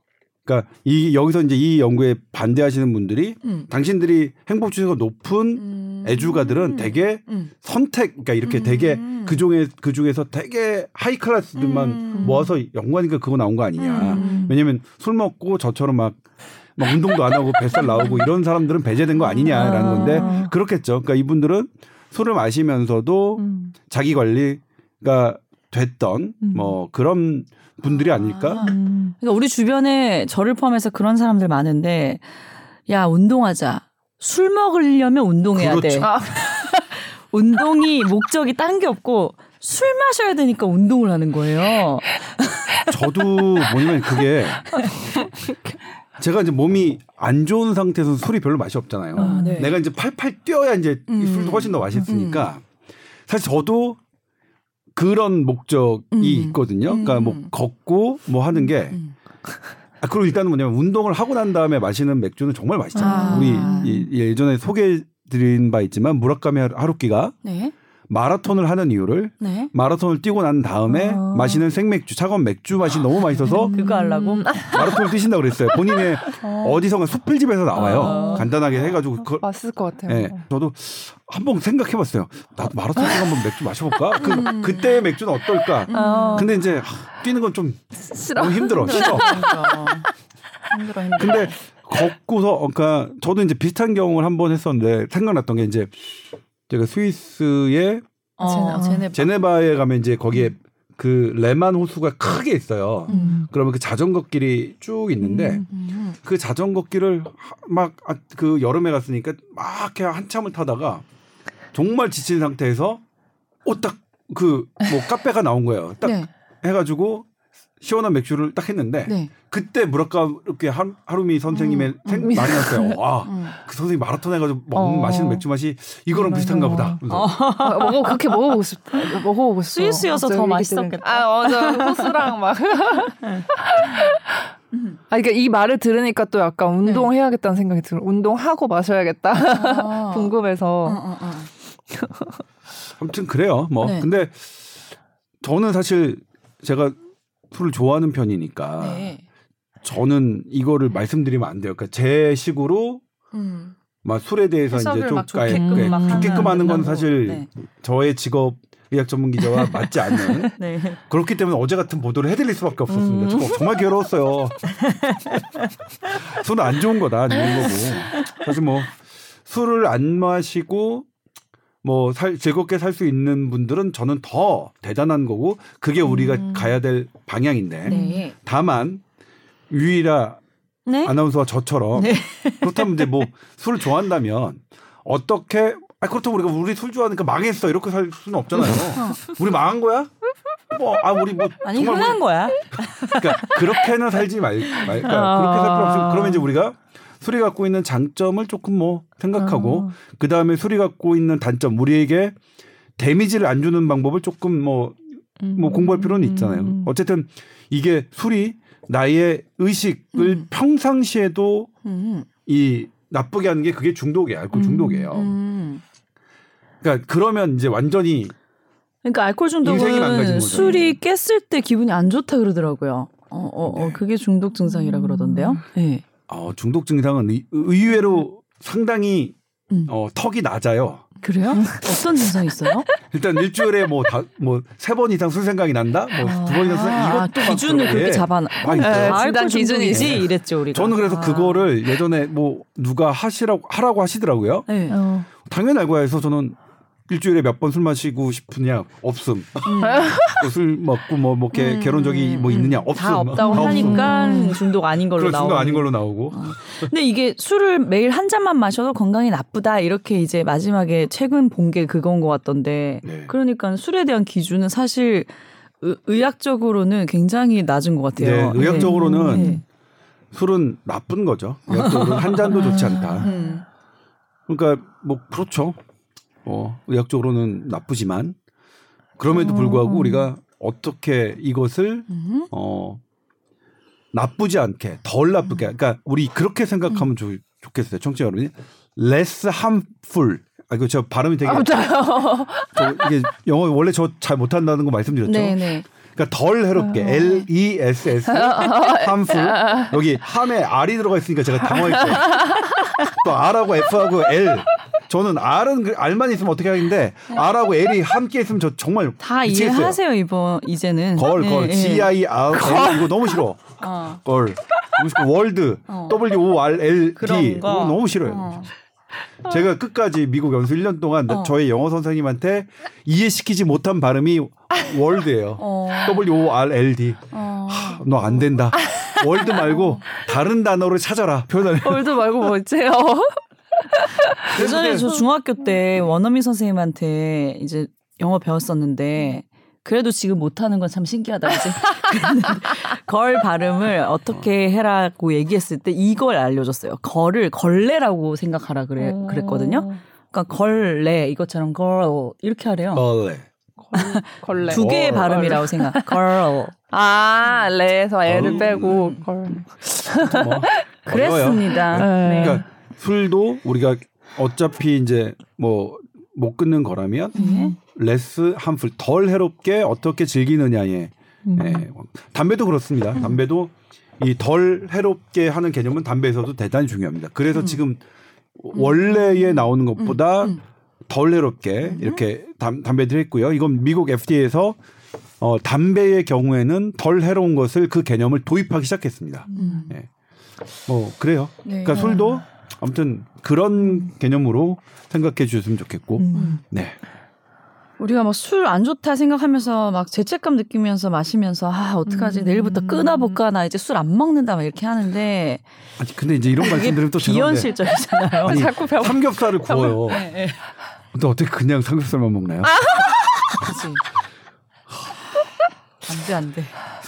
그러니까 이 여기서 이제 이 연구에 반대하시는 분들이 음. 당신들이 행복 지수가 높은 음. 애주가들은 되게 음. 선택, 그러니까 이렇게 음. 되게 그 중에 그 중에서 되게 하이 클래스들만 음. 모아서 연구하니까 그거 나온 거 아니냐. 음. 왜냐면 술 먹고 저처럼 막, 막 운동도 안 하고 뱃살 나오고 이런 사람들은 배제된 거 아니냐라는 아. 건데 그렇겠죠. 그러니까 이분들은 술을 마시면서도 음. 자기 관리가 됐던 음. 뭐 그런 분들이 아닐까? 음. 그러니까 우리 주변에 저를 포함해서 그런 사람들 많은데 야 운동하자. 술 먹으려면 운동해야 돼. 그렇죠. 아, 운동이 목적이 딴 게 없고 술 마셔야 되니까 운동을 하는 거예요. 저도 뭐냐면 그게 제가 이제 몸이 안 좋은 상태에서 술이 별로 맛이 없잖아요. 아, 네. 내가 이제 팔팔 뛰어야 이제 이 음. 술도 훨씬 더 맛있으니까 사실 저도 그런 목적이 음. 있거든요. 그러니까 뭐 음. 걷고 뭐 하는 게 음. 아, 그리고 일단 은 뭐냐면 운동을 하고 난 다음에 마시는 맥주는 정말 맛있잖아요. 아. 우리 이- 예전에 소개드린 바 있지만 무라카미 하루- 하루키가 네. 마라톤을 하는 이유를 네. 마라톤을 뛰고 난 다음에 아. 마시는 생맥주, 차가운 맥주 맛이 너무 맛있어서 그거 하려고. 음. 마라톤을 뛰신다 그랬어요. 본인의 어 디선가 숲필집에서 나와요. 어. 간단하게 해가지고 그, 맛있을 것 같아요. 예, 저도 한번 생각해봤어요. 나도 마라톤 뛰고 한번 맥주 마셔볼까? 음. 그 그때의 맥주는 어떨까? 어. 근데 이제 하, 뛰는 건 좀. 너무 힘들어, 싫어. 힘들어. 힘들어 힘들어. 근데 걷고서 그러니까 저도 이제 비슷한 경험을 한 번 했었는데 생각났던 게 이제 제가 스위스의 어, 제네바. 제네바에 가면 이제 거기에 그 레만 호수가 크게 있어요. 음. 그러면 그 자전거 길이 쭉 있는데 음. 그 자전거 길을 막 그 여름에 갔으니까 막 그냥 한참을 타다가 정말 지친 상태에서 오딱 그 뭐 카페가 나온 거예요. 딱 네. 해가지고 시원한 맥주를 딱 했는데 네. 그때 무라카미 하- 하루미 선생님의 음, 생, 음. 말이 났어요. 와, 음. 그 선생님 마라톤 해가지고 먹는 어. 마시는 맥주 맛이 이거랑. 비슷한가 보다. 그래서 아, 먹어 그렇게 먹어보고 싶 먹어보고 싶어. 스위스여서 더 맛있었겠다. 아 맞아 호수랑 막. 아 그러니까 이 말을 들으니까 또 약간 운동해야겠다는 생각이 들어. 운동하고 마셔야겠다. 아. 궁금해서. 어, 어, 어. 아무튼 그래요. 뭐 네. 근데 저는 사실 제가 술을 좋아하는 편이니까 네. 저는 이거를 말씀드리면 안 돼요. 그러니까 제 식으로 음. 막 술에 대해서 이제 좀막 좋게끔 예, 막 좋게끔 하는 건. 사실 네. 저의 직업 의학 전문 기자와 맞지 않는 네. 그렇기 때문에 어제 같은 보도를 해드릴 수밖에 없었습니다. 저 정말 괴로웠어요. 술은 안 좋은 거다, 안 좋은 거고. 사실 뭐 술을 안 마시고 뭐 살, 즐겁게 살 수 있는 분들은 저는 더 대단한 거고 그게 우리가 음. 가야 될 방향인데 네. 다만 유일아 네. 아나운서와 저처럼 네. 그렇다면 이제 뭐 술을 좋아한다면 어떻게 아 그렇다고 우리가 우리 술 좋아하니까 망했어 이렇게 살 수는 없잖아요. 우리 망한 거야? 뭐 아 우리 뭐 아니 정말 흔한 거야. 그러니까 그렇게는 살지 말, 말 그러니까 아. 그렇게 살 필요 없으면 그러면 이제 우리가 술이 갖고 있는 장점을 조금 뭐 생각하고 그 다음에 술이 갖고 있는 단점 우리에게 데미지를 안 주는 방법을 조금 뭐뭐 공부할 필요는 있잖아요. 음. 어쨌든 이게 술이 나의 의식을 음. 평상시에도 음. 이 나쁘게 하는 게 그게 중독이에요. 알코올 음. 중독이에요. 음. 그러니까 그러면 이제 완전히 그러니까 알코올 중독은. 술이 깼을 때 기분이 안 좋다 그러더라고요. 어, 어, 어 네. 그게 중독 증상이라 그러던데요. 네. 어, 중독 증상은 의- 의외로 상당히 음. 어, 턱이 낮아요. 그래요? 어떤 증상이 있어요? 일단 일주일에 뭐뭐세 번 이상 술 생각이 난다. 뭐 두 번 이상 술 아, 이것도 기준을 그렇게 그렇게 잡아. 네, 진단 기준이 중독이지 있어요. 이랬죠 우리가. 저는 그래서 아. 그거를 예전에 뭐 누가 하시라고 하라고 하시더라고요. 네. 어. 당연히 알고 해서 저는 일주일에 몇 번 술 마시고 싶으냐 없음. 음. 뭐술 먹고 뭐, 뭐 이렇게 음, 결혼 적이 뭐 음, 있느냐 음. 없음. 다 없다고 다 없음. 하니까 음. 중독 아닌 걸로 나오고. 중독 아닌 걸로 나오고. 근데 이게 술을 매일 한 잔만 마셔도 건강에 나쁘다 이렇게 이제 마지막에 최근 본 게 그건 것 같던데. 네. 그러니까 술에 대한 기준은 사실 의, 의학적으로는 굉장히 낮은 것 같아요. 네, 의학적으로는 네. 술은 나쁜 거죠. 의학적으로 한 잔도 좋지 않다. 음. 그러니까 뭐 그렇죠. 어, 의학적으로는 나쁘지만 그럼에도 불구하고 음. 우리가 어떻게 이것을 음. 어 나쁘지 않게 덜 나쁘게 그러니까 우리 그렇게 생각하면 좋, 좋겠어요. 청취자 여러분이 less harmful 아 이거 저 발음이 되게 아, 맞아요. 저 이게 영어 원래 저 잘 못한다는 거 말씀드렸죠. 네네. 그러니까 덜 해롭게 L E S S harmful 여기 함에 R이 들어가 있으니까 제가 당황했어요. 또 R하고 F하고 L 저는 R은 그 R만 있으면 어떻게 하겠는데 R하고 L이 함께 있으면 저 정말 다 미치겠어요. 이해하세요 이번 이제는. 걸, 걸, 네, G 네. I R L 이거 너무 싫어. 어. 걸. 월드 어. W O R L D 너무 싫어요. 어. 제가 끝까지 미국 연수 1년 동안 어. 저의 영어 선생님한테 이해시키지 못한 발음이 world예요. 어. W O R L D. 어. 너 안 된다. world 말고 다른 단어를 찾아라. 표현을. world 말고 뭐 있지요? 예전에 저 중학교 때 원어민 선생님한테 이제 영어 배웠었는데 그래도 지금 못하는 건 참 신기하다. 이제 girl 발음을 어떻게 해라고 얘기했을 때 이걸 알려줬어요. girl을 걸레라고 생각하라 그래 그랬거든요. 그러니까 걸레 이것처럼 girl 이렇게 하래요. 벌레. 걸레. 두 개의 어, 발음이라고 생각. girl. 아, 레에서 애를 어. 빼고 girl. 뭐. 그랬습니다. 네. 그러니까 술도 우리가 어차피 이제 뭐 못 끊는 거라면 네. less harmful 덜 해롭게 어떻게 즐기느냐에 음. 예. 담배도 그렇습니다. 담배도 이 덜 해롭게 하는 개념은 담배에서도 대단히 중요합니다. 그래서 지금 원래에 나오는 것보다 음. 덜 해롭게 이렇게 담, 담배들 했고요. 이건 미국 FDA에서 어, 담배의 경우에는 덜 해로운 것을 그 개념을 도입하기 시작했습니다. 음. 예. 뭐 그래요. 네. 그러니까 술도 아무튼 그런 개념으로 생각해 주셨으면 좋겠고. 음. 네. 우리가 막 술 안 좋다 생각하면서 막 죄책감 느끼면서 마시면서 아 어떡하지 음. 내일부터 끊어볼까 나 이제 술 안 먹는다 막 이렇게 하는데 아니 근데 이제 이런 말씀드리면 또 비현실적이잖아요. 아니 자꾸 배워. 삼겹살을 구워요. 네, 네. 근데 어떻게 그냥 삼겹살만 먹나요? 그치. 안돼 안돼.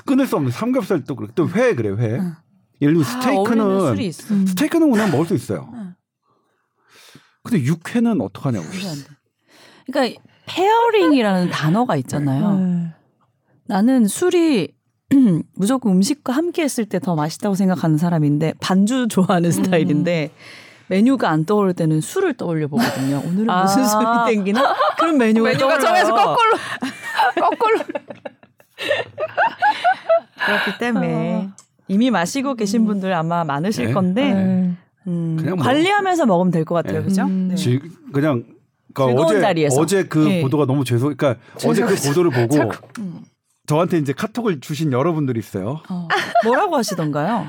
끊을 수 없는 삼겹살도 그렇고 또 회 그래요 회. 응. 예를 들면 아, 스테이크는 술이 있어. 음. 스테이크는 그냥 먹을 수 있어요. 응. 근데 육회는 어떡하냐고. 그러니까 pairing이라는 단어가 있잖아요. 네. 나는 술이 무조건 음식과 함께 했을 때 더 맛있다고 생각하는 사람인데 반주 좋아하는 스타일인데 메뉴가 안 떠오를 때는 술을 떠올려 보거든요. 오늘은 아. 무슨 술이 땡기나? 그런 메뉴가 메뉴가. 정해서 거꾸로 거꾸로 그렇기 때문에 이미 마시고 계신 분들 아마 많으실 네. 건데 네. 음, 그냥 뭐- 관리하면서 먹으면 될 것 같아요. 네. 그죠? 음. 네. 질, 그냥 그러니까 어제 자리에서. 어제 그 네. 보도가 너무 죄송. 그러니까 어제 그 보도를 보고 음. 저한테 이제 카톡을 주신 여러분들이 있어요. 어. 뭐라고 하시던가요?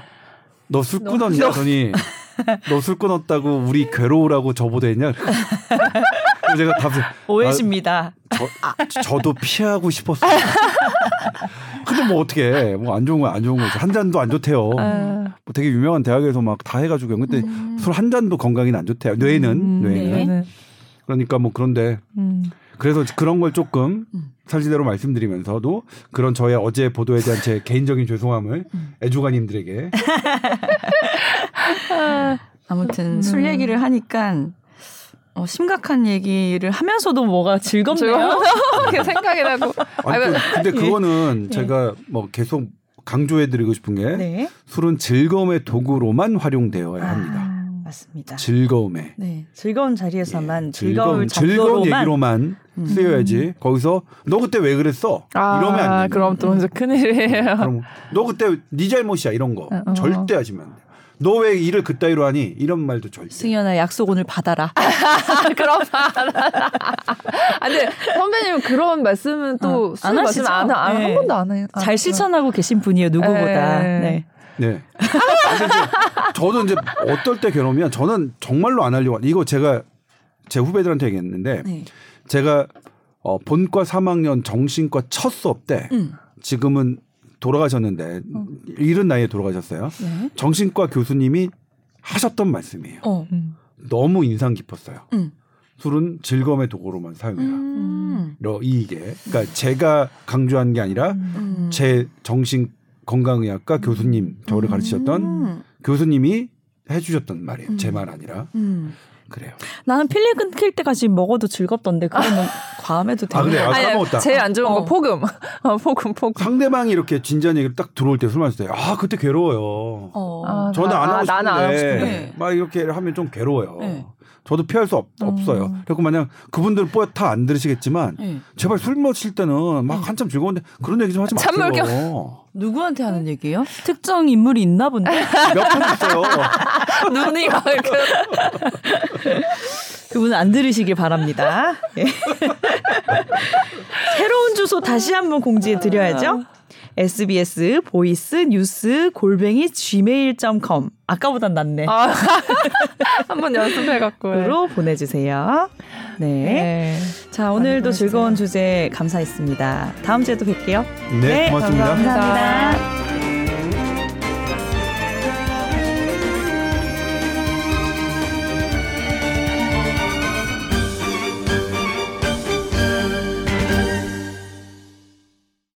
너 술 끊었냐? 더니 너 술 끊었다고 우리 괴로우라고 저보다 했냐? 그래서 제가 답을 오해십니다. 저, 저도 피하고 싶었어요. 근데 뭐 어떻게 뭐 안 좋은 건 안 좋은 거죠. 한 잔도 안 좋대요. 아. 뭐 되게 유명한 대학에서 막 다 해가지고 근데 음. 술한 잔도 건강에는 안 좋대요. 뇌는 음, 뇌는 네. 그러니까 뭐 그런데 음. 그래서 그런 걸 조금 음. 사실대로 말씀드리면서도 그런 저의 어제 보도에 대한 제 개인적인 죄송함을 음. 애주가님들에게 아무튼 음. 술 얘기를 하니까 어, 심각한 얘기를 하면서도 뭐가 즐겁네요. 그 생각이 나고 아니, 그- 근데 그거는 예. 제가 뭐 계속 강조해드리고 싶은 게 네. 술은 즐거움의 도구로만 활용되어야 합니다. 아, 맞습니다. 즐거움에 네. 즐거운 자리에서만 예, 즐거운 정도로만 얘기로만 음. 쓰여야지. 거기서 너 그때 왜 그랬어? 아, 이러면 안 돼. 그럼 또 이제 큰일이에요. 그럼 너 그때 네 잘못이야 이런 거 어, 어. 절대 하시면 안 돼. 너왜 일을 그따위로 하니? 이런 말도 절대. 승현아 약속 오늘 받아라. 그런 말. 아, 근데 선배님은 그런 말씀은 또 어, 안 하시죠? 안, 안, 네. 한 번도 안 해요. 아, 잘 실천하고 계신 분이에요 누구보다. 네. 네. 네. 저도 이제 어떨 때 괴로우면 저는 정말로 안 하려고 이거 제가 제 후배들한테 얘기했는데 네. 제가 어, 본과 3학년 정신과 첫 수업 때 음. 지금은 돌아가셨는데 이른 나이에 돌아가셨어요. 네. 정신과 교수님이 하셨던 말씀이에요. 어. 음. 너무 인상 깊었어요. 음. 술은 즐거움의 도구로만 사용해라. 음. 러 이게 그러니까 제가 강조한 게 아니라 음. 제 정신 건강의학과 교수님 저를 가르치셨던 음. 교수님이 해주셨던 말이에요. 음. 제말 아니라 음. 그래요. 나는 필리 끊길 때까지 먹어도 즐겁던데 그러면 과음해도 되는 아? 거야? 아, 까먹었다. 제일 안 좋은 어. 거 폭음. 어, 폭음, 폭음. 상대방이 이렇게 진지한 얘기를 딱 들어올 때 술 마실 때, 아 그때 괴로워요. 어. 아, 저는 안 아, 하고 싶은데, 나는 안 하고 싶은데. 네. 막 이렇게 하면 좀 괴로워요. 네. 저도 피할 수 없, 음. 없어요. 그리고 만약 그분들은 뽀얗다 안 들으시겠지만 네. 제발 술 마실 때는 막 한참 즐거운데 그런 얘기 좀 하지 마세요. 찬물경. 누구한테 하는 얘기예요? 특정 인물이 있나 본데. 몇번 있어요. 눈이 막 이렇게. 그분은 안 들으시길 바랍니다. 예. 새로운 주소 다시 한번 공지해 드려야죠. SBS voice news 골뱅이 gmail.com 아까보단 낫네. 아, 한번 연습해갖고. 으로 보내주세요. 네. 네. 자 오늘도 보내주세요. 즐거운 주제 감사했습니다. 다음 주에도 뵐게요. 네, 고맙습니다. 감사합니다. 감사합니다.